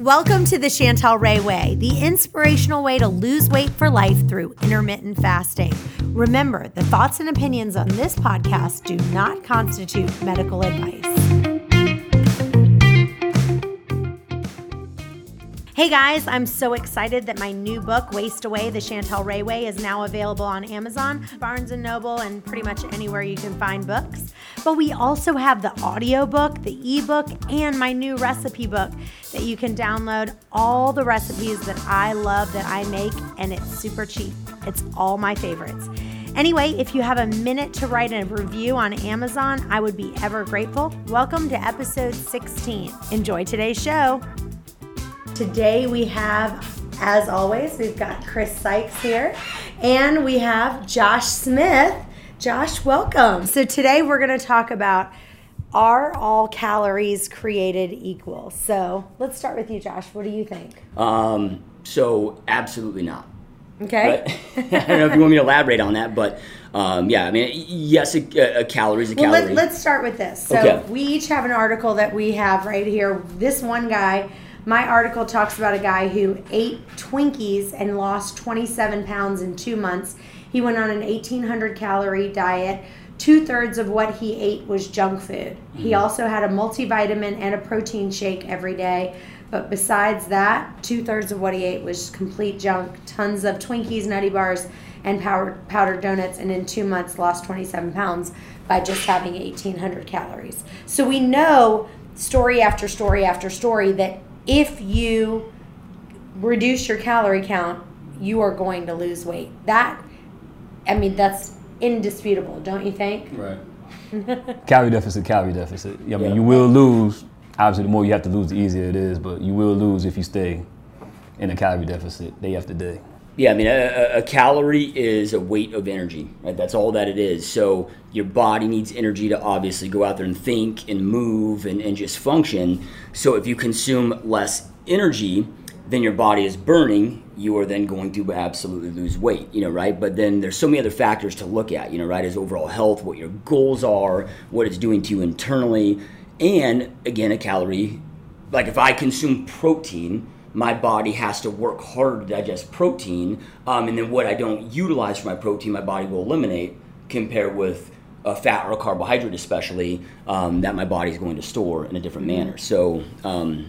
Welcome to the Chantel Ray Way, the inspirational way to lose weight for life through intermittent fasting. Remember, the thoughts and opinions on this podcast do not constitute medical advice. Hey guys, I'm so excited that my new book, Waste Away: The Chantel Ray Way, is now available on Amazon, Barnes Noble, and pretty much anywhere you can find books. But we also have the audiobook, the ebook, and my new recipe book that you can download all the recipes that I love that I make, and it's super cheap. It's all my favorites. Anyway, if you have a minute to write a review on Amazon, I would be ever grateful. Welcome to episode 16. Enjoy today's show. Today we have, as always, we've got Chris Sykes here, and we have Josh Smith. Josh, welcome. So today we're going to talk about are all calories created equal? So let's start with you, Josh. What do you think? Um, so absolutely not. Okay. But, I don't know if you want me to elaborate on that, but um, yeah, I mean, yes, a, a calorie is a well, calorie. let, us start with this. So Okay. we each have an article that we have right here. This one guy, my article talks about a guy who ate Twinkies and lost 27 pounds in two months. He went on an 1800 calorie diet. Two thirds of what he ate was junk food. He mm-hmm. also had a multivitamin and a protein shake every day. But besides that, two thirds of what he ate was complete junk. Tons of Twinkies, Nutty Bars, and powdered, powdered donuts. And in two months, lost 27 pounds by just having 1,800 calories. So we know story after story after story that if you reduce your calorie count, you are going to lose weight. That, I mean, that's indisputable, don't you think? right. calorie deficit, calorie deficit. I mean, Yeah. you will lose. Obviously, the more you have to lose, the easier it is. But you will lose if you stay in a calorie deficit day after day. Yeah, I mean, a, a- calorie is a weight of energy, right? That's all that it is. So your body needs energy to obviously go out there and think and move and, and just function. So if you consume less energy than your body is burning, you are then going to absolutely lose weight, you know, right? But then there's so many other factors to look at, you know, right? Is overall health, what your goals are, what it's doing to you internally, and again, a calorie like if I consume protein, my body has to work harder to digest protein, um, and then what I don't utilize for my protein, my body will eliminate. Compared with a fat or a carbohydrate, especially um, that my body is going to store in a different manner. So, um,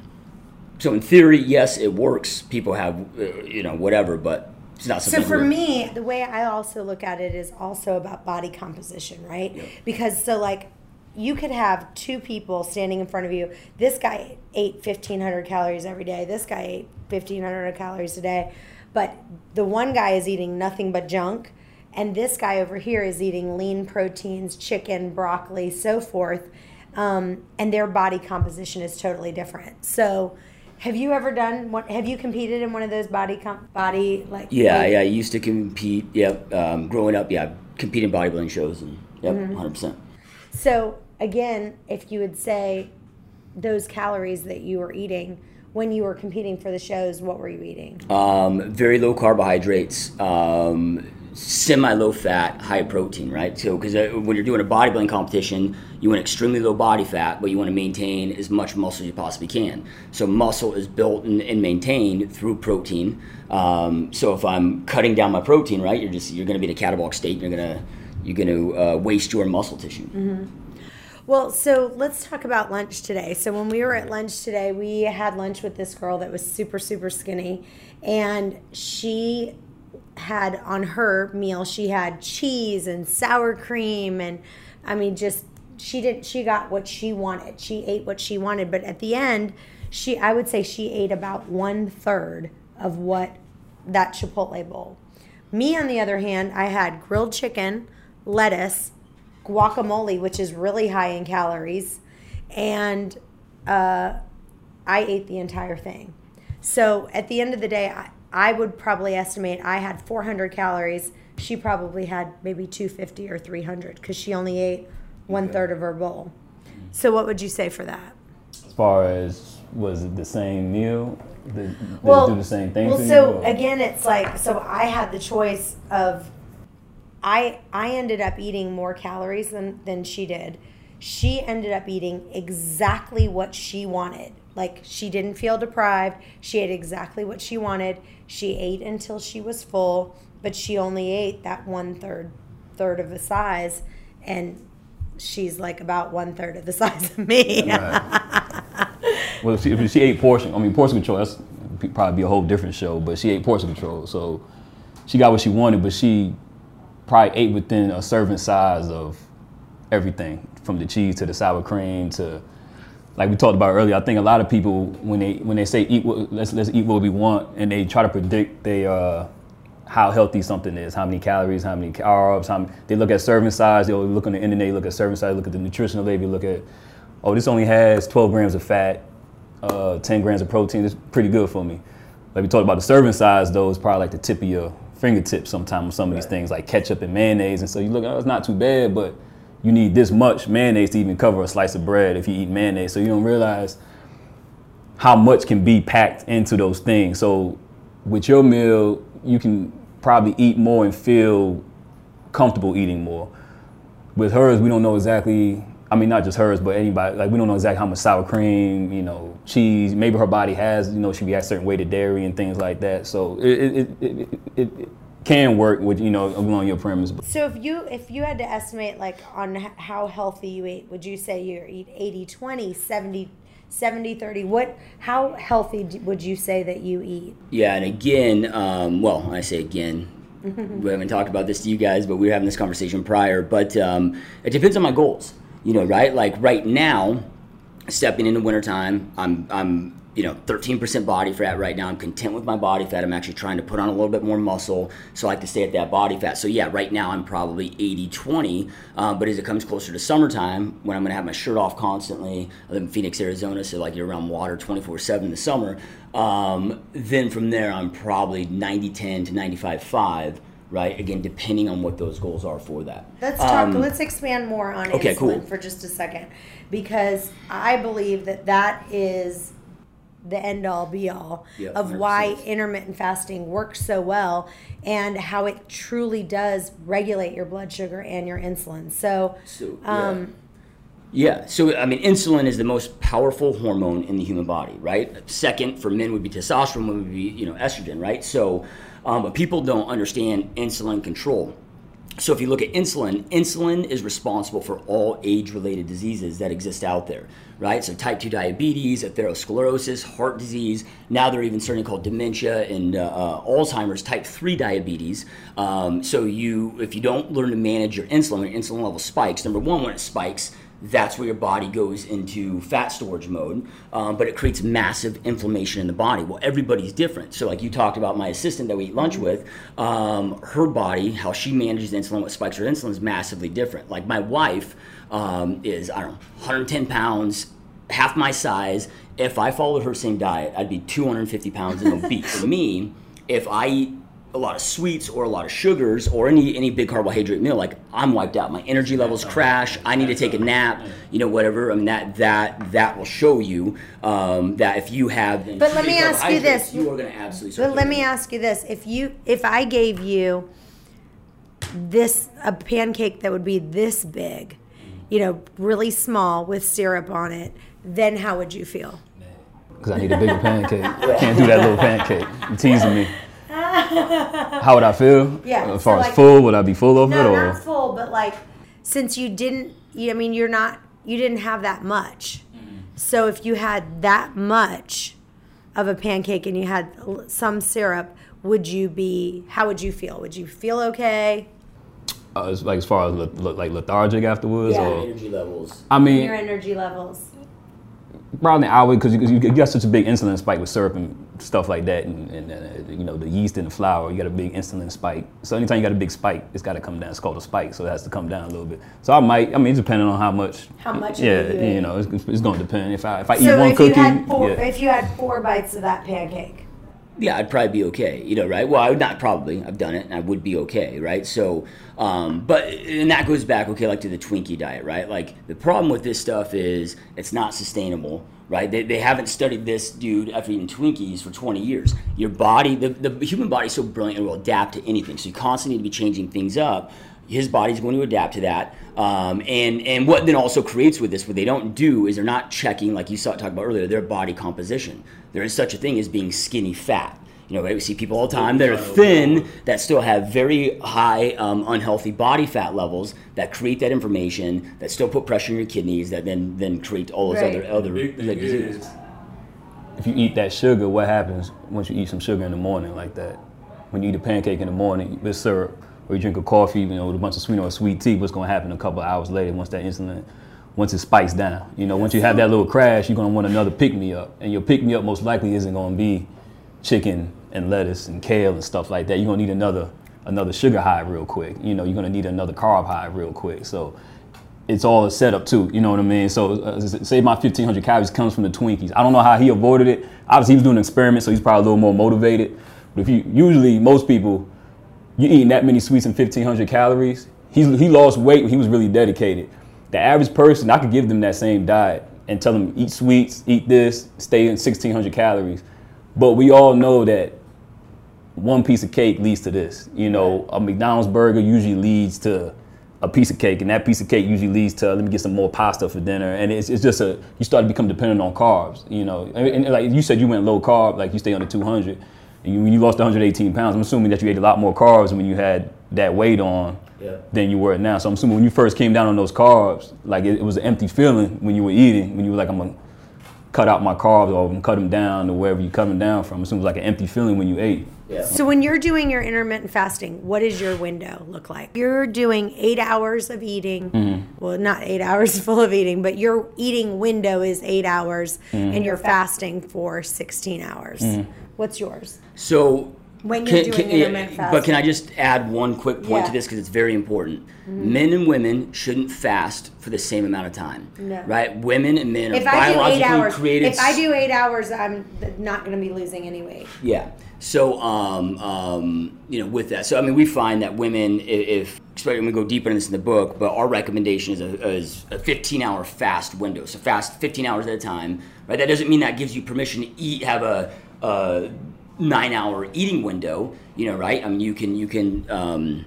so in theory, yes, it works. People have, uh, you know, whatever, but it's not So for me, the way I also look at it is also about body composition, right? Yep. Because so like you could have two people standing in front of you. This guy ate 1500 calories every day. This guy ate 1500 calories a day. But the one guy is eating nothing but junk and this guy over here is eating lean proteins, chicken, broccoli, so forth. Um, and their body composition is totally different. So have you ever done what have you competed in one of those body comp, body like Yeah, weight- yeah. I used to compete. Yep. Um, growing up, yeah, competing bodybuilding shows, and yep, Mm-hmm. 100 percent. So again, if you would say those calories that you were eating when you were competing for the shows, what were you eating? Um, very low carbohydrates, um, semi low fat, high protein, right? So, because uh, when you're doing a bodybuilding competition, you want extremely low body fat, but you want to maintain as much muscle as you possibly can. So, muscle is built and, and maintained through protein. Um, so, if I'm cutting down my protein, right, you're just you're going to be in a catabolic state. And You're gonna you're going to uh, waste your muscle tissue. Well, so let's talk about lunch today. So when we were at lunch today, we had lunch with this girl that was super super skinny and she had on her meal she had cheese and sour cream and I mean just she didn't she got what she wanted. She ate what she wanted, but at the end, she I would say she ate about one third of what that Chipotle bowl. Me, on the other hand, I had grilled chicken, lettuce, guacamole, which is really high in calories, and uh, I ate the entire thing. So at the end of the day, I, I would probably estimate I had 400 calories. She probably had maybe 250 or 300 because she only ate one third of her bowl. So what would you say for that? As far as was it the same meal? Did, did it do the same thing well, so you? again, it's like so I had the choice of I I ended up eating more calories than than she did. She ended up eating exactly what she wanted. Like she didn't feel deprived. She ate exactly what she wanted. She ate until she was full, but she only ate that one third third of the size, and she's like about one third of the size of me. Well, if she, if she ate portion, I mean portion control. That's probably be a whole different show. But she ate portion control, so she got what she wanted. But she probably ate within a serving size of everything, from the cheese to the sour cream to like we talked about earlier. I think a lot of people when they when they say eat what, let's let's eat what we want, and they try to predict they uh, how healthy something is, how many calories, how many carbs, how many, they look at serving size. They look on the internet, they look at serving size, look at the nutritional label, look at oh this only has 12 grams of fat uh, 10 grams of protein It's pretty good for me. Like we talked about the serving size, though, it's probably like the tip of your fingertips sometimes with some of these things like ketchup and mayonnaise. And so you look, oh, it's not too bad, but you need this much mayonnaise to even cover a slice of bread if you eat mayonnaise. So you don't realize how much can be packed into those things. So with your meal, you can probably eat more and feel comfortable eating more. With hers, we don't know exactly I mean, not just hers, but anybody. Like, we don't know exactly how much sour cream, you know, cheese. Maybe her body has, you know, she be at certain weight of dairy and things like that. So it it, it, it, it can work with you know along your premise. So if you if you had to estimate like on how healthy you eat, would you say you eat 80 20, 70 70 30 what how healthy would you say that you eat yeah and again um, well i say again we haven't talked about this to you guys but we were having this conversation prior but um, it depends on my goals you know, right? Like right now, stepping into wintertime, I'm I'm you know 13% body fat right now. I'm content with my body fat. I'm actually trying to put on a little bit more muscle, so I like to stay at that body fat. So yeah, right now I'm probably 80-20. Um, but as it comes closer to summertime, when I'm gonna have my shirt off constantly, I live in Phoenix, Arizona, so like you're around water 24/7 in the summer. Um, then from there, I'm probably 90-10 to 95-5 right? Again, depending on what those goals are for that. Let's talk. Um, let's expand more on okay, insulin cool. for just a second, because I believe that that is the end all be all yep, of 100%. why intermittent fasting works so well and how it truly does regulate your blood sugar and your insulin. So, so um, yeah. yeah. So, I mean, insulin is the most powerful hormone in the human body, right? Second for men would be testosterone, would be, you know, estrogen, right? So, um, but people don't understand insulin control. So if you look at insulin, insulin is responsible for all age-related diseases that exist out there, right? So type 2 diabetes, atherosclerosis, heart disease. Now they're even starting to call dementia and uh, uh, Alzheimer's, type 3 diabetes. Um, so you, if you don't learn to manage your insulin, your insulin level spikes. Number one, when it spikes, that's where your body goes into fat storage mode, um, but it creates massive inflammation in the body. Well, everybody's different. So, like you talked about my assistant that we eat lunch with, um, her body, how she manages insulin, what spikes her insulin is massively different. Like my wife um, is, I don't know, 110 pounds, half my size. If I followed her same diet, I'd be 250 pounds and obese. For me, if I eat a lot of sweets or a lot of sugars or any any big carbohydrate meal, like I'm wiped out. My energy levels crash. I need to take a nap. You know, whatever. I mean, that that that will show you um, that if you have. But let me ask you this: you are going to absolutely. But let me ask you this: if you if I gave you this a pancake that would be this big, you know, really small with syrup on it, then how would you feel? Because I need a bigger pancake. i Can't do that little pancake. You're teasing me. How would I feel? Yeah. As far so as like, full, would I be full of no, it or not full, but like since you didn't, you, I mean, you're not, you didn't have that much. Mm-hmm. So if you had that much of a pancake and you had some syrup, would you be? How would you feel? Would you feel okay? Uh, as, like as far as le- le- like lethargic afterwards, yeah. or energy levels. I mean, your energy levels. Probably I would because you, you, got such a big insulin spike with syrup and stuff like that, and, and uh, you know the yeast in the flour. You got a big insulin spike. So anytime you got a big spike, it's got to come down. It's called a spike, so it has to come down a little bit. So I might. I mean, depending on how much. How much? Yeah, you, you know, it's, it's going to depend. If I if I so eat one cookie, four, yeah. if you had four bites of that pancake. Yeah, I'd probably be okay. You know, right? Well, I would not probably. I've done it, and I would be okay, right? So, um, but and that goes back, okay, like to the Twinkie diet, right? Like the problem with this stuff is it's not sustainable right? They, they haven't studied this dude after eating Twinkies for 20 years. Your body, the, the human body is so brilliant, it will adapt to anything. So you constantly need to be changing things up. his body's going to adapt to that. Um, and and what then also creates with this, what they don't do is they're not checking, like you saw talk about earlier, their body composition. There is such a thing as being skinny fat. You know, we see people all the time that are thin that still have very high um, unhealthy body fat levels that create that information that still put pressure on your kidneys that then then create all those Right. other other Big thing diseases. is, if you eat that sugar, what happens once you eat some sugar in the morning like that? When you eat a pancake in the morning with syrup, or you drink a coffee, you know, with a bunch of sweet or sweet tea, what's going to happen a couple of hours later once that insulin, once it spikes down? You know, once you have that little crash, you're going to want another pick me up, and your pick me up most likely isn't going to be chicken and lettuce and kale and stuff like that. You're to need another another sugar high real quick. You know, you're to need another carb high real quick. So it's all a setup too. You know what I mean? So uh, say my 1500 calories comes from the Twinkies. I don't know how he avoided it. Obviously, he was doing an experiment, so he's probably a little more motivated. But if you usually most people, you eating that many sweets and 1500 calories. He's, he lost weight he was really dedicated. The average person, I could give them that same diet and tell them eat sweets, eat this, stay in 1600 calories. But we all know that one piece of cake leads to this. You know, a McDonald's burger usually leads to a piece of cake, and that piece of cake usually leads to let me get some more pasta for dinner. And it's, it's just a you start to become dependent on carbs. You know, and, and like you said, you went low carb, like you stay under 200. And you, when you lost 118 pounds, I'm assuming that you ate a lot more carbs when you had that weight on Yeah. than you were now. So I'm assuming when you first came down on those carbs, like it, it was an empty feeling when you were eating, when you were like, I'm gonna cut out my carbs or I'm cut them down or wherever you cut them down from. It seems like an empty feeling when you ate. Yeah. So when you're doing your intermittent fasting, what does your window look like? You're doing eight hours of eating. Mm-hmm. Well, not eight hours full of eating, but your eating window is eight hours, Mm-hmm. and you're fasting for 16 hours. What's yours? So When you're doing intermittent But can. I just add one quick point to Yeah. Mm-hmm. this because it's very important. Men and women shouldn't fast for the same amount of time. No. Right? Women and men are If I do biologically eight hours, created. if I do eight hours, I'm not going to be losing any weight. Yeah. So, um, um, you know, with that, so I mean, we find that women, i- if, especially when we go deeper into this in the book, but our recommendation is a, is a 15 hour fast window. So fast 15 hours at a time, right? That doesn't mean that gives you permission to eat, have a, a nine hour eating window, you know, right? I mean, you can, you can, um,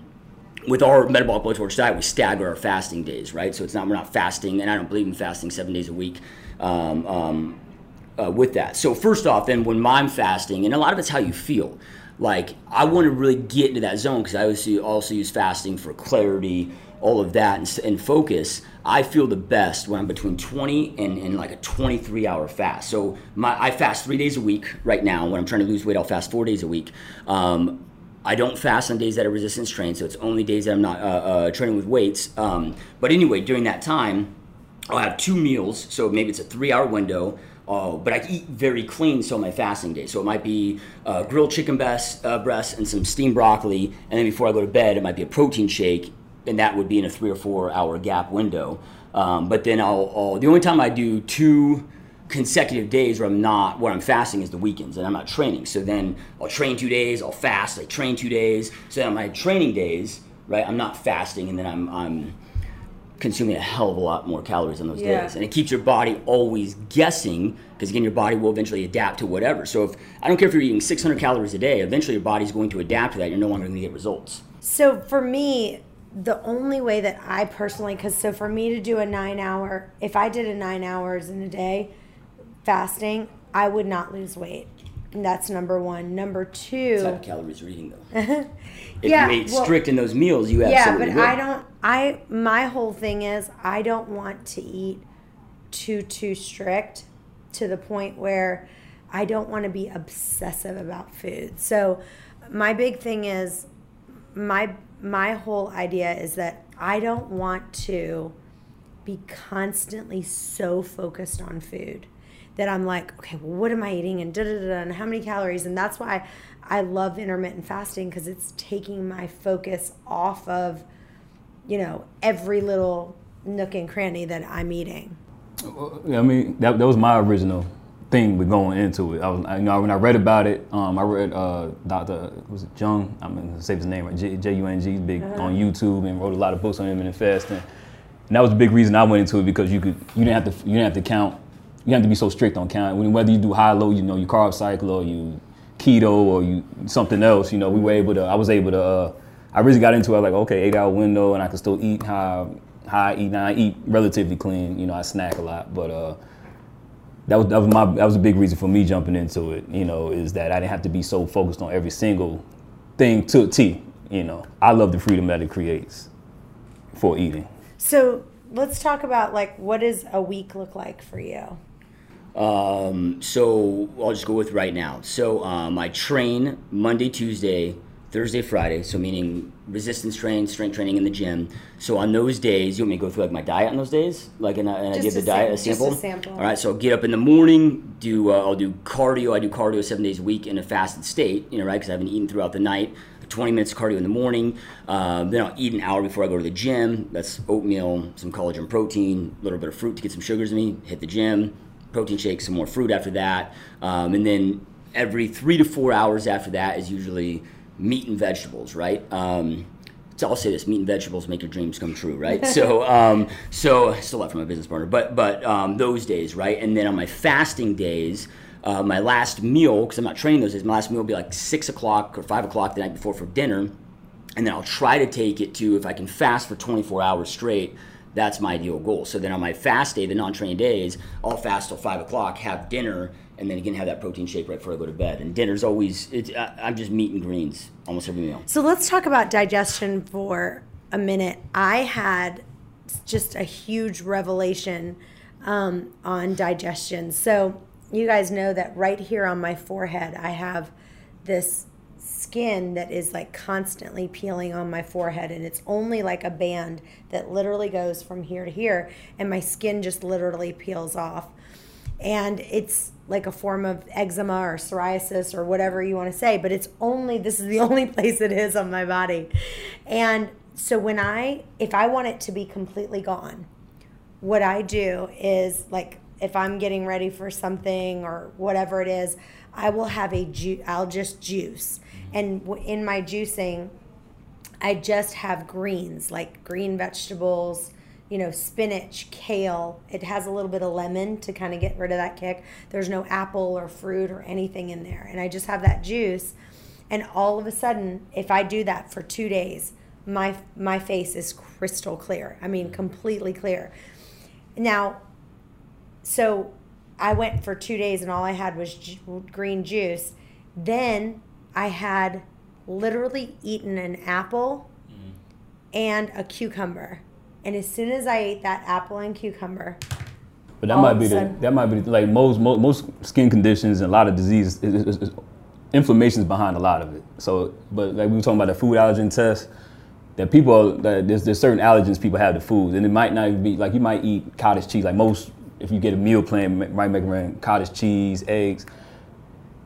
with our metabolic blowtorch diet, we stagger our fasting days, right? So it's not we're not fasting, and I don't believe in fasting seven days a week. Um, um, uh, with that, so first off, then when I'm fasting, and a lot of it's how you feel. Like I want to really get into that zone because I also also use fasting for clarity, all of that, and, and focus. I feel the best when I'm between 20 and, and like a 23 hour fast. So my I fast three days a week right now. When I'm trying to lose weight, I'll fast four days a week. Um, I don't fast on days that are resistance trained, so it's only days that I'm not uh, uh, training with weights. Um, but anyway, during that time, I'll have two meals, so maybe it's a three-hour window. Uh, but I eat very clean, so my fasting day. So it might be uh, grilled chicken breast, uh, breast and some steamed broccoli, and then before I go to bed, it might be a protein shake, and that would be in a three or four-hour gap window. Um, but then I'll, I'll the only time I do two consecutive days where I'm not where I'm fasting is the weekends and I'm not training. So then I'll train two days, I'll fast, I train two days. So then on my training days, right, I'm not fasting and then I'm I'm consuming a hell of a lot more calories on those Yeah. days. And it keeps your body always guessing because again your body will eventually adapt to whatever. So if I don't care if you're eating 600 calories a day, eventually your body's going to adapt to that. You're no longer going to get results. So for me, the only way that I personally, because so for me to do a nine hour, if I did a nine hours in a day fasting, I would not lose weight. And that's number one. Number two, type of calories you're eating though. if Yeah, you ate well- strict in those meals, you yeah, absolutely but would. I don't. I my whole thing is I don't want to eat too too strict to the point where I don't want to be obsessive about food. So my big thing is my my whole idea is that I don't want to be constantly so focused on food that I'm like, okay, well, what am I eating and da da da, and how many calories? And that's why I love intermittent fasting because it's taking my focus off of, you know, every little nook and cranny that I'm eating. Uh, uh, I mean, that, that was my original thing with going into it. I was, I, you know, when I read about it, um, I read uh, Dr. was it Jung? I'm gonna say his name right. J J U N G. Big on YouTube and wrote a lot of books on intermittent fasting. And that was a big reason I went into it because you could, you didn't have to, you didn't have to count. You didn't have to be so strict on counting. Whether you do high, low, you know, you carb cycle or you keto or you something else. You know, we were able to. I was able to. Uh, I really got into it like okay, eight hour window, and I can still eat how how I eat. Now I eat relatively clean. You know, I snack a lot, but uh, that was that was my that was a big reason for me jumping into it. You know, is that I didn't have to be so focused on every single thing to a T. You know, I love the freedom that it creates for eating. So let's talk about like what does a week look like for you? Um, so I'll just go with right now. So um, I train Monday, Tuesday, Thursday, Friday. So meaning resistance training, strength training in the gym. So on those days, you want me to go through like my diet on those days, like and, and I give the diet a sample. just a sample. All right. So I'll get up in the morning, do uh, I'll do cardio. I do cardio seven days a week in a fasted state. You know, right? Because I haven't eaten throughout the night. 20 minutes of cardio in the morning. Um, then I'll eat an hour before I go to the gym. That's oatmeal, some collagen protein, a little bit of fruit to get some sugars in me. Hit the gym, protein shake, some more fruit after that. Um, and then every three to four hours after that is usually meat and vegetables, right? Um, so I'll say this: meat and vegetables make your dreams come true, right? so, um, so I still love from my business partner, but but um, those days, right? And then on my fasting days, uh, my last meal, because I'm not training those days, my last meal will be like six o'clock or five o'clock the night before for dinner, and then I'll try to take it to if I can fast for 24 hours straight. That's my ideal goal. So then on my fast day, the non-training days, I'll fast till five o'clock, have dinner, and then again have that protein shake right before I go to bed. And dinner's always I- I'm just meat and greens almost every meal. So let's talk about digestion for a minute. I had just a huge revelation um, on digestion. So you guys know that right here on my forehead, I have this skin that is like constantly peeling on my forehead and it's only like a band that literally goes from here to here and my skin just literally peels off. And it's like a form of eczema or psoriasis or whatever you want to say but it's only this is the only place it is on my body. And so when i if i want it to be completely gone what i do is like if i'm getting ready for something or whatever it is i will have a ju- i'll just juice and in my juicing I just have greens, like green vegetables, you know, spinach, kale. It has a little bit of lemon to kind of get rid of that kick. There's no apple or fruit or anything in there. And I just have that juice. And all of a sudden, if I do that for two days, my my face is crystal clear. I mean, completely clear. Now, so I went for two days and all I had was ju- green juice. Then I had literally eaten an apple mm-hmm. and a cucumber. And as soon as I ate that apple and cucumber, But that might be a the that might be like most most, most skin conditions and a lot of diseases. Is, is, is, inflammation is behind a lot of it. So, but like we were talking about the food allergen test, that people that there's there's certain allergens people have to foods, and it might not be like you might eat cottage cheese. Like most, if you get a meal plan, ma- might make around cottage cheese, eggs.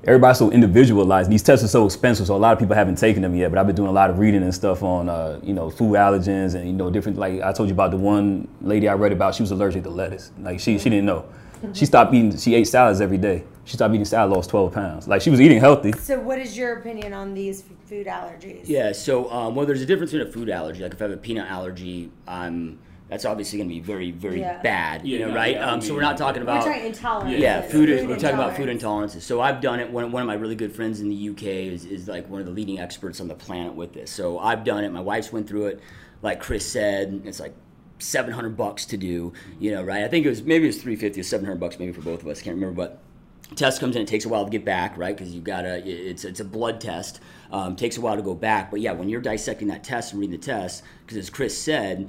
Everybody's so individualized. These tests are so expensive, so a lot of people haven't taken them yet. But I've been doing a lot of reading and stuff on, uh, you know, food allergens and you know different. Like I told you about the one lady I read about. She was allergic to lettuce. Like she she didn't know. She stopped eating. She ate salads every day. She stopped eating salad, lost 12 pounds. Like she was eating healthy. so what is your opinion on these food allergies? Yeah, so um, well, there's a difference in a food allergy. Like if I have a peanut allergy, I'm that's obviously going to be very, very Yeah. bad. You know, no, right? yeah, I um, so we're not talking We're about talking intolerance. yeah, food. Food we're talking about food intolerances. So I've done it. One, one of my really good friends in the UK is, is like one of the leading experts on the planet with this. So I've done it. My wife's went through it. Like Chris said, it's like. 700 bucks to do, you know, right? I think it was maybe it was 350 or 700 bucks maybe for both of us. Can't remember, but test comes in. It takes a while to get back, right? Because you gotta. It's it's a blood test. Um, takes a while to go back, but yeah, when you're dissecting that test and reading the test, because as Chris said,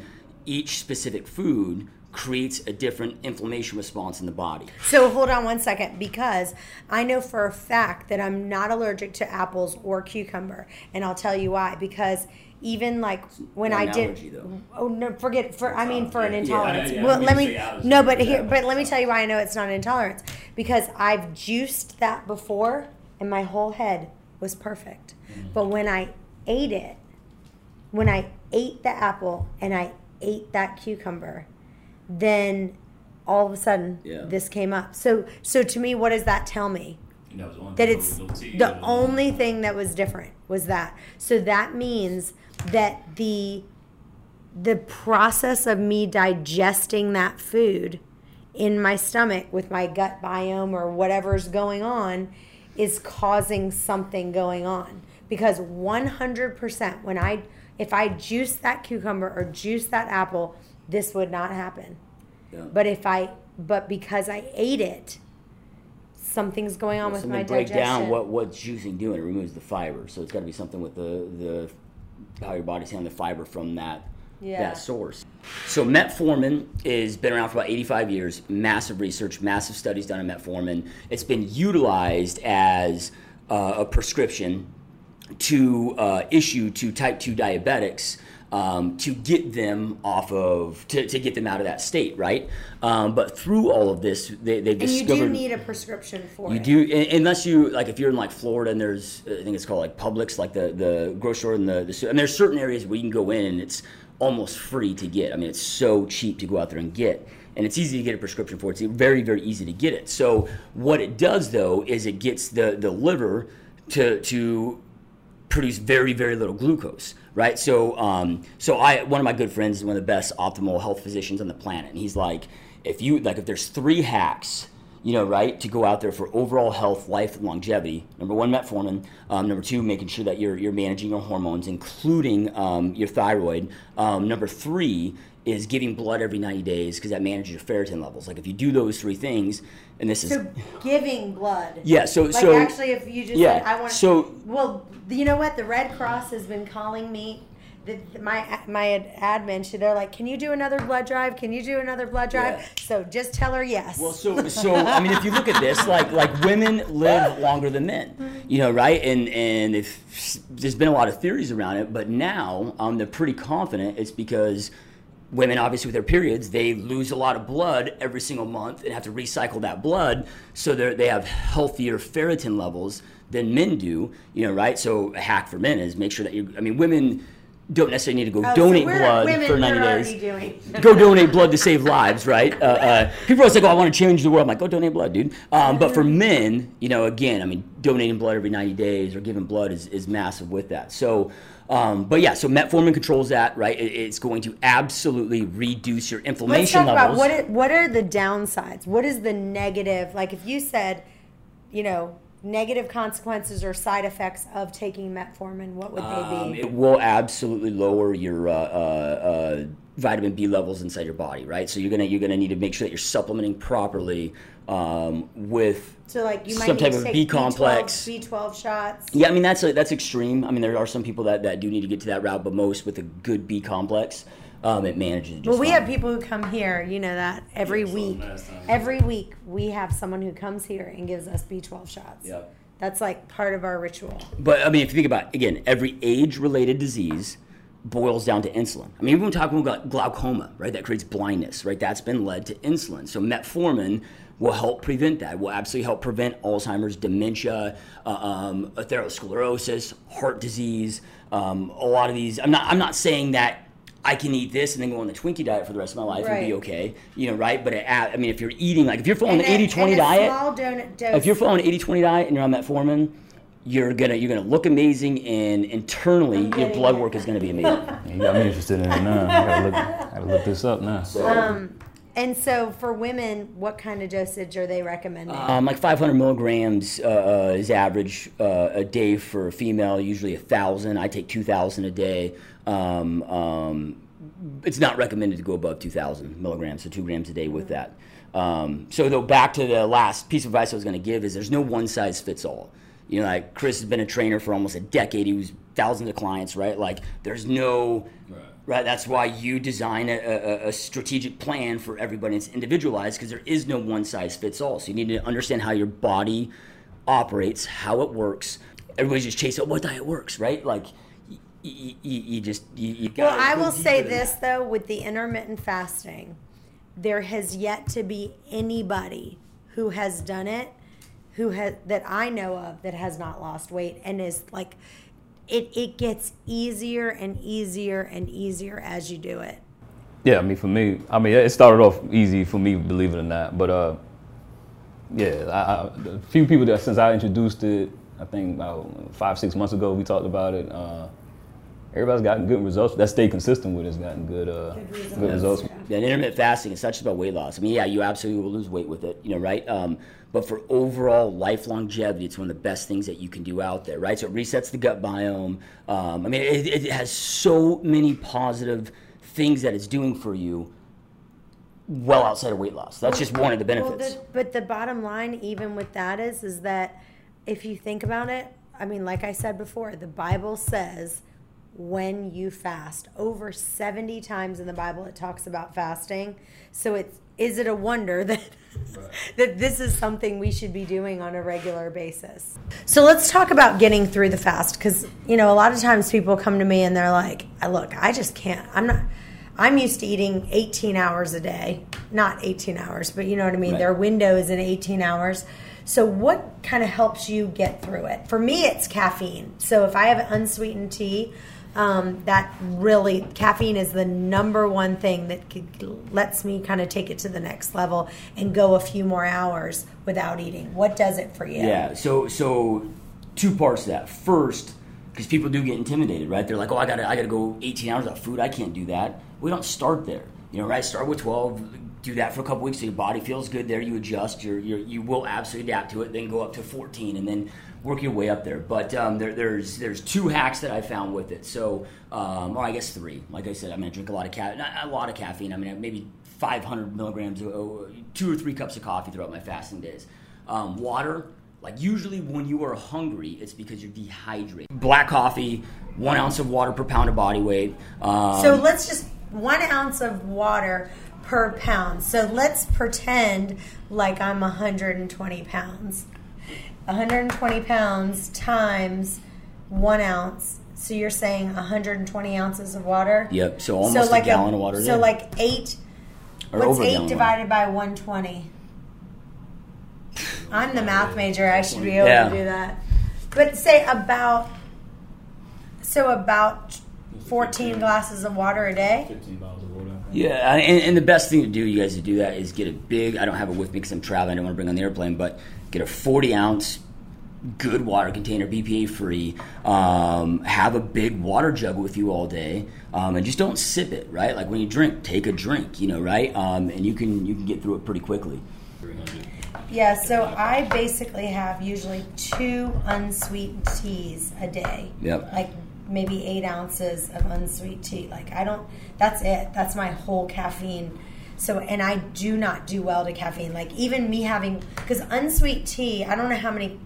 each specific food creates a different inflammation response in the body. So hold on one second because I know for a fact that I'm not allergic to apples or cucumber, and I'll tell you why. Because even like when I did, though. oh no, forget for I mean for an intolerance. yeah, yeah, well, let me no, but here, but let me tell you why I know it's not an intolerance because I've juiced that before, and my whole head was perfect. Mm-hmm. But when I ate it, when I ate the apple and I ate that cucumber, then all of a sudden Yeah. this came up. So so to me, what does that tell me? That it's the only thing that was different was that. So that means that the the process of me digesting that food in my stomach with my gut biome or whatever's going on is causing something going on because 100% when I if I juice that cucumber or juice that apple, this would not happen. Yeah. But if I, but because I ate it, something's going on with Something my break digestion. down what what's juicing doing. It removes the fiber, so it's got to be something with the the how your body's handling the fiber from that Yeah. that source. So metformin is been around for about 85 years. Massive research, massive studies done on metformin. It's been utilized as uh, a prescription to uh, issue to type 2 diabetics um, to get them off of to, to get them out of that state right um, but through all of this they, they've and you do need a prescription for you it. do unless you like if you're in like Florida and there's I think it's called like Publix like the the grocery store and the, the and there's certain areas where you can go in and it's almost free to get. I mean it's so cheap to go out there and get. And it's easy to get a prescription for. It. It's very, very easy to get it. So what it does though is it gets the, the liver to to produce very very little glucose right? So um, so i one of my good friends is one of the best optimal health physicians on the planet and he's like if you like if there's three hacks you know right to go out there for overall health life longevity number one metformin um, number two making sure that you're, you're managing your hormones including um, your thyroid um, number three is giving blood every 90 days because that manages your ferritin levels like if you do those three things and this is So giving blood. yeah so Like so actually, if you just yeah, said, I want. so- well, you know what? The Red Cross has been calling me. The, my my admin, she they're like, "Can you do another blood drive? Can you do another blood drive?" Yeah. So just tell her yes. Well, so so I mean, if you look at this, like like women live longer than men, you know, right? And and if there's been a lot of theories around it, but now um, they're pretty confident it's because women, obviously with their periods, they lose a lot of blood every single month and have to recycle that blood, so they they have healthier ferritin levels than men do, you know, right? So a hack for men is make sure that you. I mean, women. Don't necessarily need to go Oh, donate we're- blood for 90 days go donate blood to save lives, right? Uh, uh, people always like, "Oh, I want to change the world." I'm like, "Go donate blood, dude." Um, but for men, you know, again, I mean, donating blood every 90 days or giving blood is, is massive with that. So, um, but yeah, so metformin controls that, right? It, it's going to absolutely reduce your Let's inflammation talk levels. about what it, what are the downsides? What is the negative? Like if you said, you know, negative consequences or side effects of taking metformin, what would Um, they be? it will absolutely lower your uh, uh, uh, vitamin B levels inside your body, right? So you're gonna you're gonna need to make sure that you're supplementing properly um, with so like you might some type of B complex, B12 shots. Yeah, I mean that's a, that's extreme. I mean there are some people that, that do need to get to that route, but most with a good B complex, um, it manages. Just Well, we fine. have people who come here, you know that every so week. Every week we have someone who comes here and gives us B12 shots. Yep. That's like part of our ritual. But I mean, if you think about again, every age-related disease boils down to insulin. I mean, even when we're talking about glaucoma, right? That creates blindness, right? That's been led to insulin. So metformin will help prevent that. Will absolutely help prevent Alzheimer's, dementia, uh, um, atherosclerosis, heart disease. Um, a lot of these. I'm not. I'm not saying that. I can eat this and then go on the Twinkie diet for the rest of my life and be okay, you know, right? But it, I mean, if you're eating like if you're following And the a- 80-20 diet, Small donut dose. if you're following an 80-20 diet and you're on metformin, you're gonna you're gonna look amazing and internally I'm your blood work is gonna be amazing. You got me interested in it now. I gotta look, gotta look this up now. Um, and so for women, what kind of dosage are they recommending? Um, like 500 milligrams uh, uh, is average uh, a day for a female. Usually a thousand. I take 2,000 a day. Um, um, it's not recommended to go above 2,000 milligrams, so two grams a day with that. Um, so though, back to the last piece of advice I was going to give is there's no one size fits all. You know, like Chris has been a trainer for almost a decade. He was thousands of clients, right? Like there's no right. That's why you design a, a, a strategic plan for everybody. It's individualized because there is no one size fits all. So you need to understand how your body operates, how it works. Everybody's just chasing oh, what diet works, right? Like you, you, you just you, you well, gotta I will say this that. though, with the intermittent fasting, there has yet to be anybody who has done it, who has that I know of that has not lost weight and is like, it it gets easier and easier and easier as you do it. Yeah, I mean, for me, I mean, it started off easy for me, believe it or not. But uh, yeah, I, I, a few people that since I introduced it, I think about five, six months ago, we talked about it. Uh, everybody's gotten good results. That stay consistent with has gotten good, uh, good results. Good results. Yeah, and intermittent fasting is such about weight loss. I mean, yeah, you absolutely will lose weight with it, you know, right? Um, but for overall life longevity, it's one of the best things that you can do out there, right? So it resets the gut biome. Um, I mean, it, it has so many positive things that it's doing for you well outside of weight loss. That's just one of the benefits. Well, the, but the bottom line, even with that, is is that if you think about it, I mean, like I said before, the Bible says when you fast. Over 70 times in the Bible it talks about fasting. So it's is it a wonder that that this is something we should be doing on a regular basis. So let's talk about getting through the fast cuz you know a lot of times people come to me and they're like, I "Look, I just can't. I'm not I'm used to eating 18 hours a day. Not 18 hours, but you know what I mean? Right. Their window is in 18 hours. So, what kind of helps you get through it? For me, it's caffeine. So, if I have unsweetened tea, um, that really caffeine is the number one thing that could, lets me kind of take it to the next level and go a few more hours without eating. What does it for you? Yeah. So so two parts to that. First, because people do get intimidated, right? They're like, oh, I gotta I gotta go 18 hours without food. I can't do that. We don't start there. You know, right? Start with 12. Do that for a couple weeks so your body feels good there. You adjust. You're, you're, you will absolutely adapt to it. Then go up to 14, and then work your way up there. But um, there, there's there's two hacks that I found with it. So, um, I guess three. Like I said, I mean, I drink a lot of caffeine. A lot of caffeine. I mean, maybe 500 milligrams, two or three cups of coffee throughout my fasting days. Um, water. Like usually when you are hungry, it's because you're dehydrated. Black coffee, one ounce of water per pound of body weight. Um, so let's just one ounce of water per pound. So let's pretend like I'm 120 pounds. 120 pounds times one ounce. So you're saying 120 ounces of water? Yep. So almost so like a gallon a, of water. So like eight. Or what's eight divided by 120? I'm the math major. I should be able yeah. to do that. But say about. So about 14 glasses of water a day. 15 bottles of water. Yeah, and, and, the best thing to do, you guys, to do that is get a big. I don't have it with me because I'm traveling. I don't want to bring on the airplane, but get a 40 ounce good water container, BPA free. Um, have a big water jug with you all day, um, and just don't sip it. Right, like when you drink, take a drink. You know, right, um, and you can you can get through it pretty quickly. Yeah, so I basically have usually two unsweetened teas a day. Yep. Like maybe eight ounces of unsweet tea. Like I don't. That's it. That's my whole caffeine so, and I do not do well to caffeine. Like even me having, because unsweet tea, I don't know how many,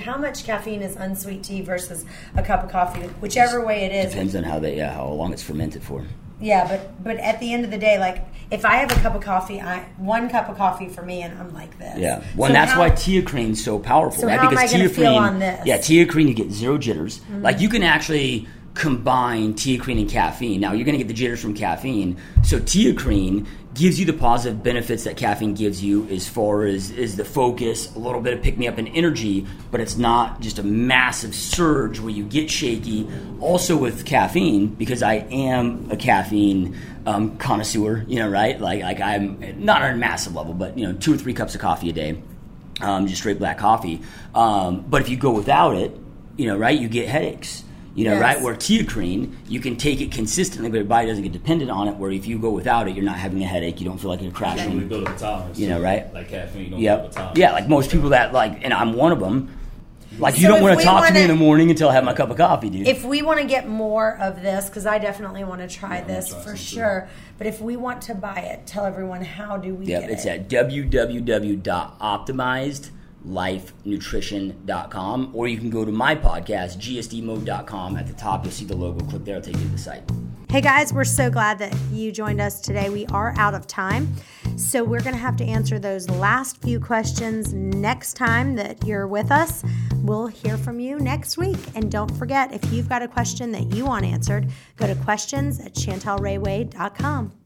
how much caffeine is unsweet tea versus a cup of coffee, whichever way it is. Depends on how they, yeah, how long it's fermented for. Yeah, but but at the end of the day, like if I have a cup of coffee, I one cup of coffee for me, and I'm like this. Yeah, well, so that's how, why Teacrine's so powerful, so right? How because am I feel on this? Yeah, Teacrine, you get zero jitters. Mm-hmm. Like you can actually combine teacrine and caffeine. Now you're going to get the jitters from caffeine. So teacrine gives you the positive benefits that caffeine gives you as far as is the focus, a little bit of pick me up and energy, but it's not just a massive surge where you get shaky. Also with caffeine, because I am a caffeine um, connoisseur, you know, right? Like like I'm not on a massive level, but you know, two or three cups of coffee a day, um, just straight black coffee. Um, but if you go without it, you know, right, you get headaches. You know, yes. right? Where teacrine, you can take it consistently, but your body doesn't get dependent on it. Where if you go without it, you're not having a headache. You don't feel like you're crashing. You build up a tolerance. You know, right? Like caffeine. Don't yep. Yeah, like most people that like, and I'm one of them. Like you so don't want to talk wanna, to me in the morning until I have my cup of coffee, dude. If we want to get more of this, because I definitely want to try yeah, this try for sure. Too. But if we want to buy it, tell everyone how do we yep, get it's it? It's at www.optimized.com lifenutrition.com or you can go to my podcast gsdmode.com at the top you'll see the logo click there. I'll take you to the site. Hey guys we're so glad that you joined us today. We are out of time so we're going to have to answer those last few questions next time that you're with us. We'll hear from you next week and don't forget if you've got a question that you want answered go to questions at chantelrayway.com